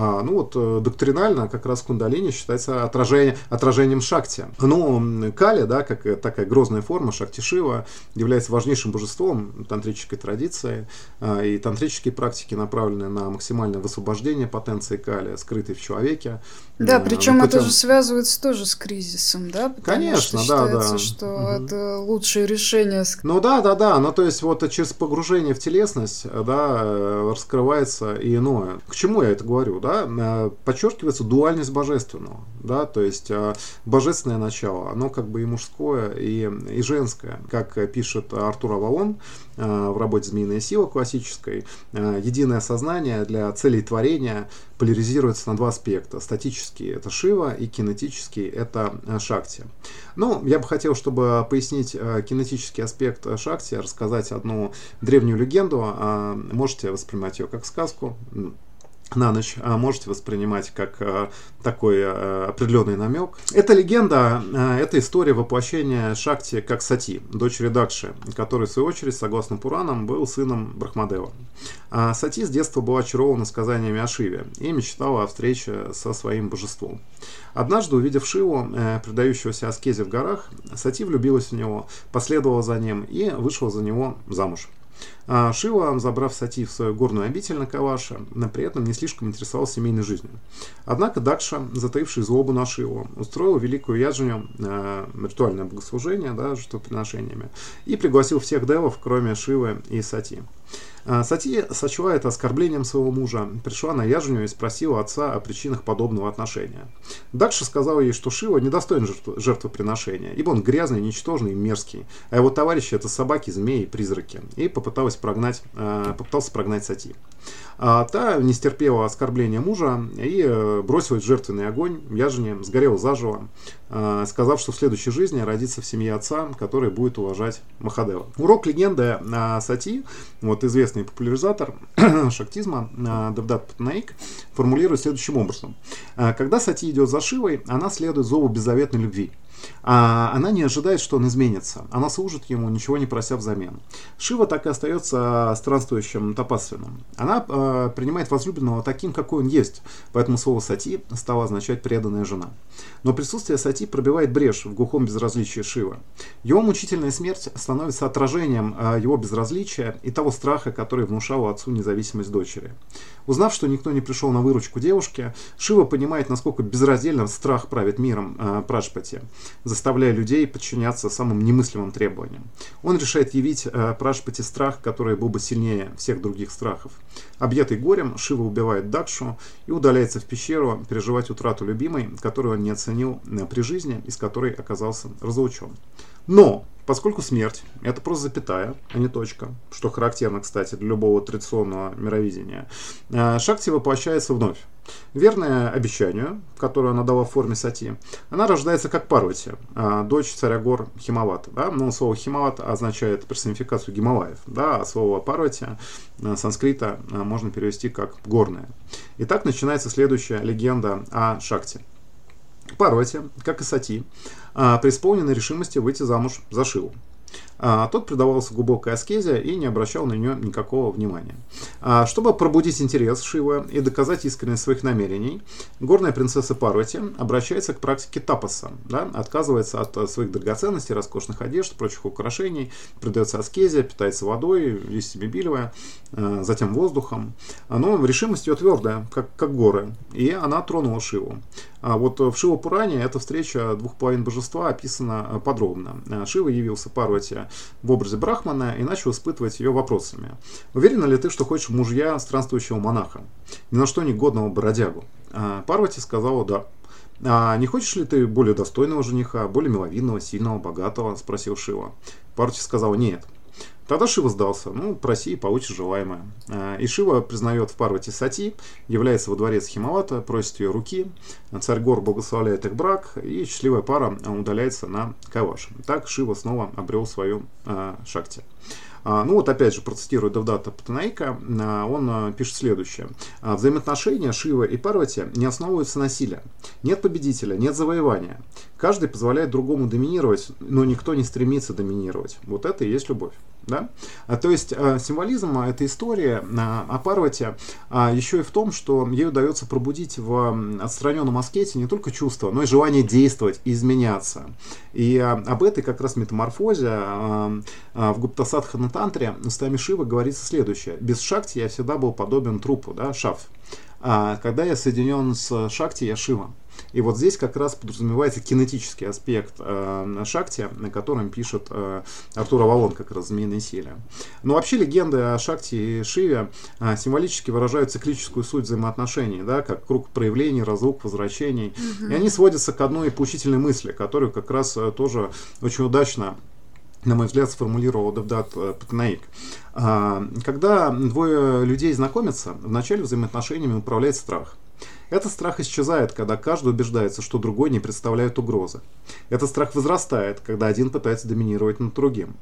А, ну вот э, доктринально как раз кундалини считается отражение, отражением шакти. Но Кали, да, как э, такая грозная форма шакти Шива, является важнейшим божеством тантрической традиции. А, и тантрические практики направлены на максимальное высвобождение потенции Кали, скрытой в человеке. Да, причем путем... это же связывается тоже с кризисом, да? Потому Конечно, что да, да. что угу. это лучшее решение. Ну да, да, да. Ну то есть вот через погружение в телесность, да, э, раскрывается и иное. К чему я это говорю, да? Да, э, подчеркивается дуальность божественного, да, то есть э, божественное начало, оно как бы и мужское, и, и женское, как пишет Артур Авалон э, в работе «Змеиная сила» классической, единое сознание для целей творения поляризируется на два аспекта. Статический – это Шива, и кинетический – это Шакти. Ну, я бы хотел, чтобы пояснить кинетический аспект Шакти, рассказать одну древнюю легенду. Можете воспринимать ее как сказку, на ночь а можете воспринимать как а, такой а, определенный намек. Эта легенда, а, это история воплощения Шакти как Сати, дочери Дакши, который, в свою очередь, согласно Пуранам, был сыном Брахмадева. А Сати с детства была очарована сказаниями о Шиве и мечтала о встрече со своим божеством. Однажды, увидев Шиву, э, предающегося аскезе в горах, Сати влюбилась в него, последовала за ним и вышла за него замуж. А Шива, забрав Сати в свою горную обитель на Каваша, но при этом не слишком интересовался семейной жизнью. Однако Дакша, затаивший злобу на Шиву, устроил великую яджню, э, ритуальное богослужение, да, жертвоприношениями, и пригласил всех девов, кроме Шивы и Сати. А, Сати сочла это оскорблением своего мужа, пришла на Яжню и спросила отца о причинах подобного отношения. Дакша сказала ей, что Шива недостоин жертв жертвоприношения, ибо он грязный, ничтожный и мерзкий, а его товарищи это собаки, змеи и призраки, и попыталась прогнать, а, попытался прогнать Сати. А та не стерпела оскорбления мужа и э, бросилась в жертвенный огонь, яжне сгорела заживо, э, сказав, что в следующей жизни родится в семье отца, который будет уважать Махадева. Урок легенды Сати, вот известный популяризатор шактизма э, Давдат Патнаик, формулирует следующим образом. Когда Сати идет за Шивой, она следует зову беззаветной любви. А она не ожидает, что он изменится. Она служит ему, ничего не прося взамен. Шива так и остается странствующим тапасвином. Она э, принимает возлюбленного таким, какой он есть, поэтому слово «сати» стало означать «преданная жена». Но присутствие сати пробивает брешь в глухом безразличии Шива. Его мучительная смерть становится отражением э, его безразличия и того страха, который внушал отцу независимость дочери. Узнав, что никто не пришел на выручку девушке, Шива понимает, насколько безраздельно страх правит миром э, Прашпати заставляя людей подчиняться самым немыслимым требованиям. Он решает явить э, Прашпати страх, который был бы сильнее всех других страхов. Объятый горем, Шива убивает Дакшу и удаляется в пещеру переживать утрату любимой, которую он не оценил э, при жизни и с которой оказался разлучен. Но, поскольку смерть – это просто запятая, а не точка, что характерно, кстати, для любого традиционного мировидения, э, Шакти воплощается вновь. Верная обещанию, которое она дала в форме сати, она рождается как Парвати, а, дочь царя гор Химавата. Да? Но слово Химават означает персонификацию Гималаев, да? а слово Парвати на санскрита можно перевести как горная. И так начинается следующая легенда о Шакте. Парвати, как и Сати, а, преисполнена решимости выйти замуж за Шиву. А тот предавался глубокой аскезе и не обращал на нее никакого внимания. А чтобы пробудить интерес Шивы и доказать искренность своих намерений, горная принцесса Парвати обращается к практике тапаса, да, отказывается от своих драгоценностей, роскошных одежд, прочих украшений, предается аскезе, питается водой, листьями бильва, э, затем воздухом. Но решимость ее твердая, как, как горы, и она тронула Шиву. А вот в Шива Пуране эта встреча двух половин божества описана э, подробно. Э, Шива явился Парвати в образе Брахмана и начал испытывать ее вопросами. Уверена ли ты, что хочешь мужья странствующего монаха? Ни на что не годного бродягу. А Парвати сказала «да». «А не хочешь ли ты более достойного жениха, более миловидного, сильного, богатого?» – спросил Шива. Парвати сказал «нет». Тогда Шива сдался. Ну, проси и получишь желаемое. А, и Шива признает в Парвати Сати, является во дворец Хималата, просит ее руки. Царь Гор благословляет их брак, и счастливая пара удаляется на Каваш. Так Шива снова обрел свою э, шакти. А, ну вот опять же процитирую Давдата Патанаика, а, он а, пишет следующее. Взаимоотношения Шива и Парвати не основываются на насилия. Нет победителя, нет завоевания. Каждый позволяет другому доминировать, но никто не стремится доминировать. Вот это и есть любовь. Да? А, то есть а, символизм этой истории а, о Парвате а, еще и в том, что ей удается пробудить в отстраненном аскете не только чувства, но и желание действовать и изменяться. И а, об этой как раз метаморфозе а, а, в Гуптасадхана Тантре устами Шивы говорится следующее. Без шакти я всегда был подобен трупу, да, шав. А когда я соединен с шакти, я Шива. И вот здесь как раз подразумевается кинетический аспект э, Шакти, на котором пишет э, Артур Авалон, как раз «Змеиное силе». Но вообще легенды о Шакти и Шиве э, символически выражают циклическую суть взаимоотношений, да, как круг проявлений, разлук, возвращений. Mm-hmm. И они сводятся к одной поучительной мысли, которую как раз э, тоже очень удачно на мой взгляд, сформулировал Давдат э, Патнаик. А, когда двое людей знакомятся, в начале взаимоотношениями управляет страх. Этот страх исчезает, когда каждый убеждается, что другой не представляет угрозы. Этот страх возрастает, когда один пытается доминировать над другим.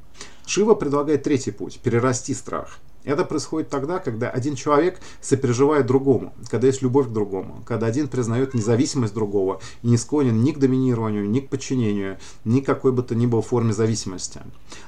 Шива предлагает третий путь – перерасти страх. Это происходит тогда, когда один человек сопереживает другому, когда есть любовь к другому, когда один признает независимость другого и не склонен ни к доминированию, ни к подчинению, ни к какой бы то ни было форме зависимости.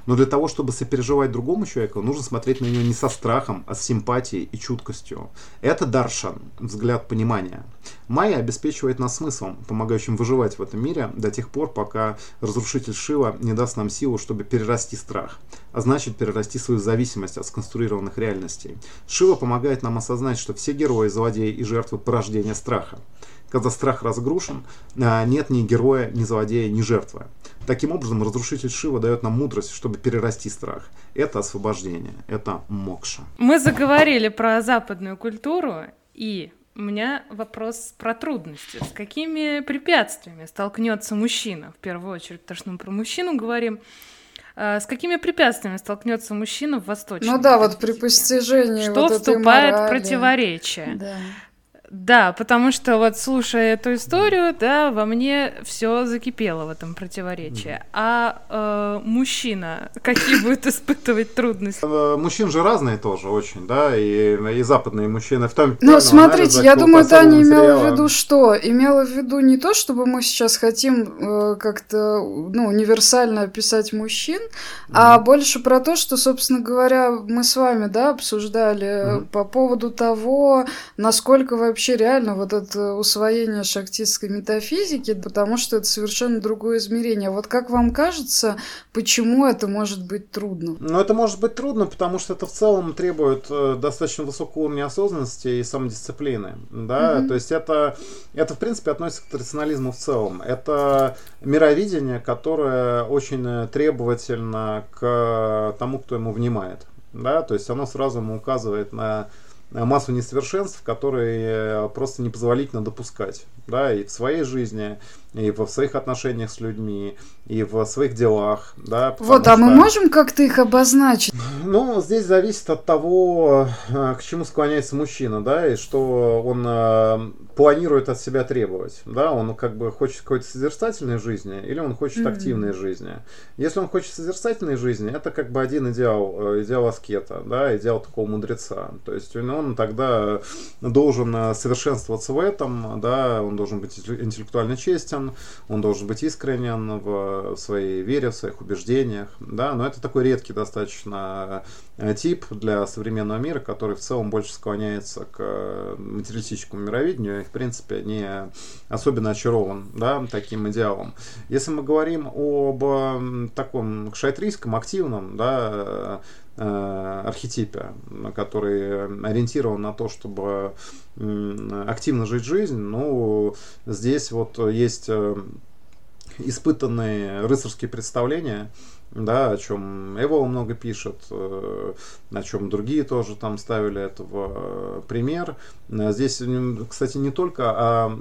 Но для того, чтобы сопереживать другому человеку, нужно смотреть на него не со страхом, а с симпатией и чуткостью. Это даршан, взгляд понимания. Майя обеспечивает нас смыслом, помогающим выживать в этом мире до тех пор, пока разрушитель Шива не даст нам силу, чтобы перерасти страх, а значит перерасти свою зависимость от сконструированных реальностей. Шива помогает нам осознать, что все герои, злодеи и жертвы порождения страха. Когда страх разгрушен, а, нет ни героя, ни злодея, ни жертвы. Таким образом, разрушитель Шива дает нам мудрость, чтобы перерасти страх. Это освобождение, это мокша. Мы заговорили про западную культуру, и у меня вопрос про трудности. С какими препятствиями столкнется мужчина, в первую очередь, потому что мы про мужчину говорим. А, с какими препятствиями столкнется мужчина в восточном? Ну да, вот при постижении Что вот вступает этой в противоречие? Да. Да, потому что вот слушая эту историю, да, во мне все закипело в этом противоречии. А э, мужчина какие будет испытывать трудности? Э, мужчин же разные тоже очень, да, и, и западные мужчины в том. Ну, смотрите, я думаю, Таня имела в виду что? Имела в виду не то, чтобы мы сейчас хотим э, как-то, ну, универсально описать мужчин, mm-hmm. а больше про то, что, собственно говоря, мы с вами, да, обсуждали mm-hmm. по поводу того, насколько вообще вообще реально вот это усвоение шахтистской метафизики, потому что это совершенно другое измерение. Вот как вам кажется, почему это может быть трудно? Ну, это может быть трудно, потому что это в целом требует э, достаточно высокого уровня осознанности и самодисциплины. Да? Mm-hmm. То есть это, это, в принципе, относится к традиционализму в целом. Это мировидение, которое очень требовательно к тому, кто ему внимает. Да? То есть оно сразу ему указывает на массу несовершенств, которые э, просто непозволительно допускать, да, и в своей жизни, и в своих отношениях с людьми, и в своих делах, да. Вот, а что... мы можем как-то их обозначить? Ну, здесь зависит от того, э, к чему склоняется мужчина, да, и что он планирует от себя требовать, да, он как бы хочет какой-то созерцательной жизни или он хочет mm-hmm. активной жизни. Если он хочет созерцательной жизни, это как бы один идеал, идеал аскета, да, идеал такого мудреца. То есть он тогда должен совершенствоваться в этом, да, он должен быть интеллектуально честен, он должен быть искренен в своей вере, в своих убеждениях, да, но это такой редкий достаточно Э, тип для современного мира, который в целом больше склоняется к э, материалистическому мировидению и, в принципе, не особенно очарован да, таким идеалом. Если мы говорим об таком шайтрийском, активном, да, э, архетипе, который ориентирован на то, чтобы активно жить жизнь, ну, здесь вот есть испытанные рыцарские представления, да, о чем Эвол много пишет, э, о чем другие тоже там ставили этого э, пример. Здесь, кстати, не только о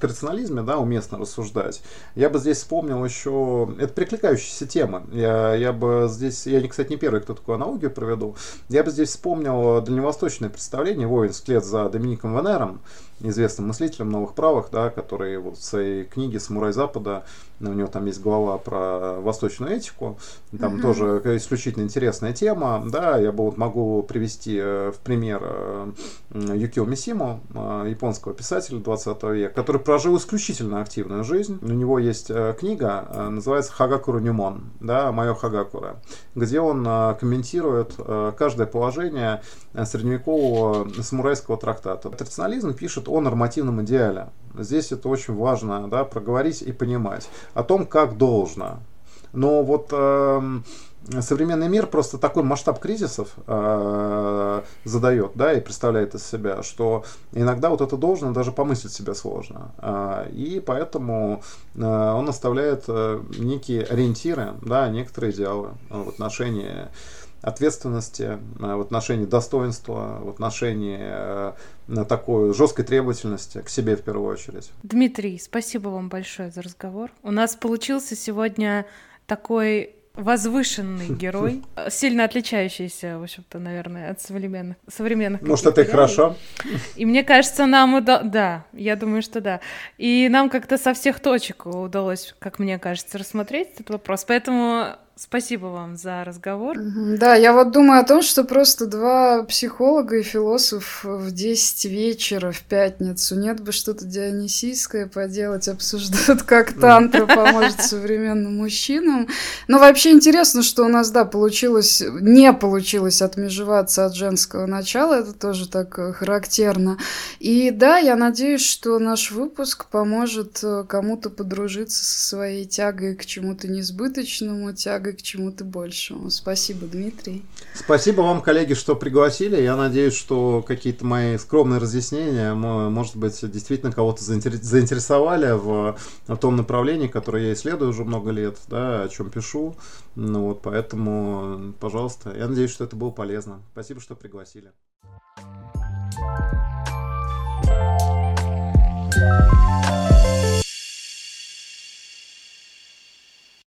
традиционализме, да, уместно рассуждать. Я бы здесь вспомнил еще, это прикликающаяся тема. Я, я бы здесь, я, кстати, не первый, кто такую аналогию проведу. Я бы здесь вспомнил дальневосточное представление «Воин вслед за Домиником Венером», известным мыслителем новых правых, да, который вот в своей книге «Самурай Запада», у него там есть глава про восточную этику, там mm-hmm. тоже исключительно интересная тема, да, я бы вот могу привести э, в пример э, Юкио Мисиму, э, японского писателя 20 века, который прожил исключительно активную жизнь. У него есть книга, называется «Хагакуру Нюмон», да, «Мое Хагакура», где он комментирует каждое положение средневекового самурайского трактата. Традиционализм пишет о нормативном идеале. Здесь это очень важно, да, проговорить и понимать о том, как должно. Но вот э, современный мир просто такой масштаб кризисов э, задает, да, и представляет из себя, что иногда вот это должно даже помыслить себе сложно. Э, и поэтому э, он оставляет э, некие ориентиры, да, некоторые идеалы в отношении ответственности, э, в отношении достоинства, в отношении э, такой жесткой требовательности к себе в первую очередь. Дмитрий, спасибо вам большое за разговор. У нас получился сегодня такой возвышенный герой, сильно отличающийся, в общем-то, наверное, от современных современных. Может, это и хорошо. И мне кажется, нам удалось, да, я думаю, что да. И нам как-то со всех точек удалось, как мне кажется, рассмотреть этот вопрос. Поэтому спасибо вам за разговор. Да, я вот думаю о том, что просто два психолога и философ в 10 вечера в пятницу. Нет бы что-то дионисийское поделать, обсуждают, как тантра поможет современным мужчинам. Но вообще интересно, что у нас, да, получилось, не получилось отмежеваться от женского начала. Это тоже так э, характерно. И да, я надеюсь, что наш выпуск поможет э, кому-то подружиться со своей тягой к чему-то несбыточному, тягой шага к чему-то большему. Спасибо, Дмитрий. Спасибо вам, коллеги, что пригласили. Я надеюсь, что какие-то мои скромные разъяснения, может быть, действительно кого-то заинтересовали в, в том направлении, которое я исследую уже много лет, да, о чем пишу. Ну вот, поэтому, пожалуйста, я надеюсь, что это было полезно. Спасибо, что пригласили. thank you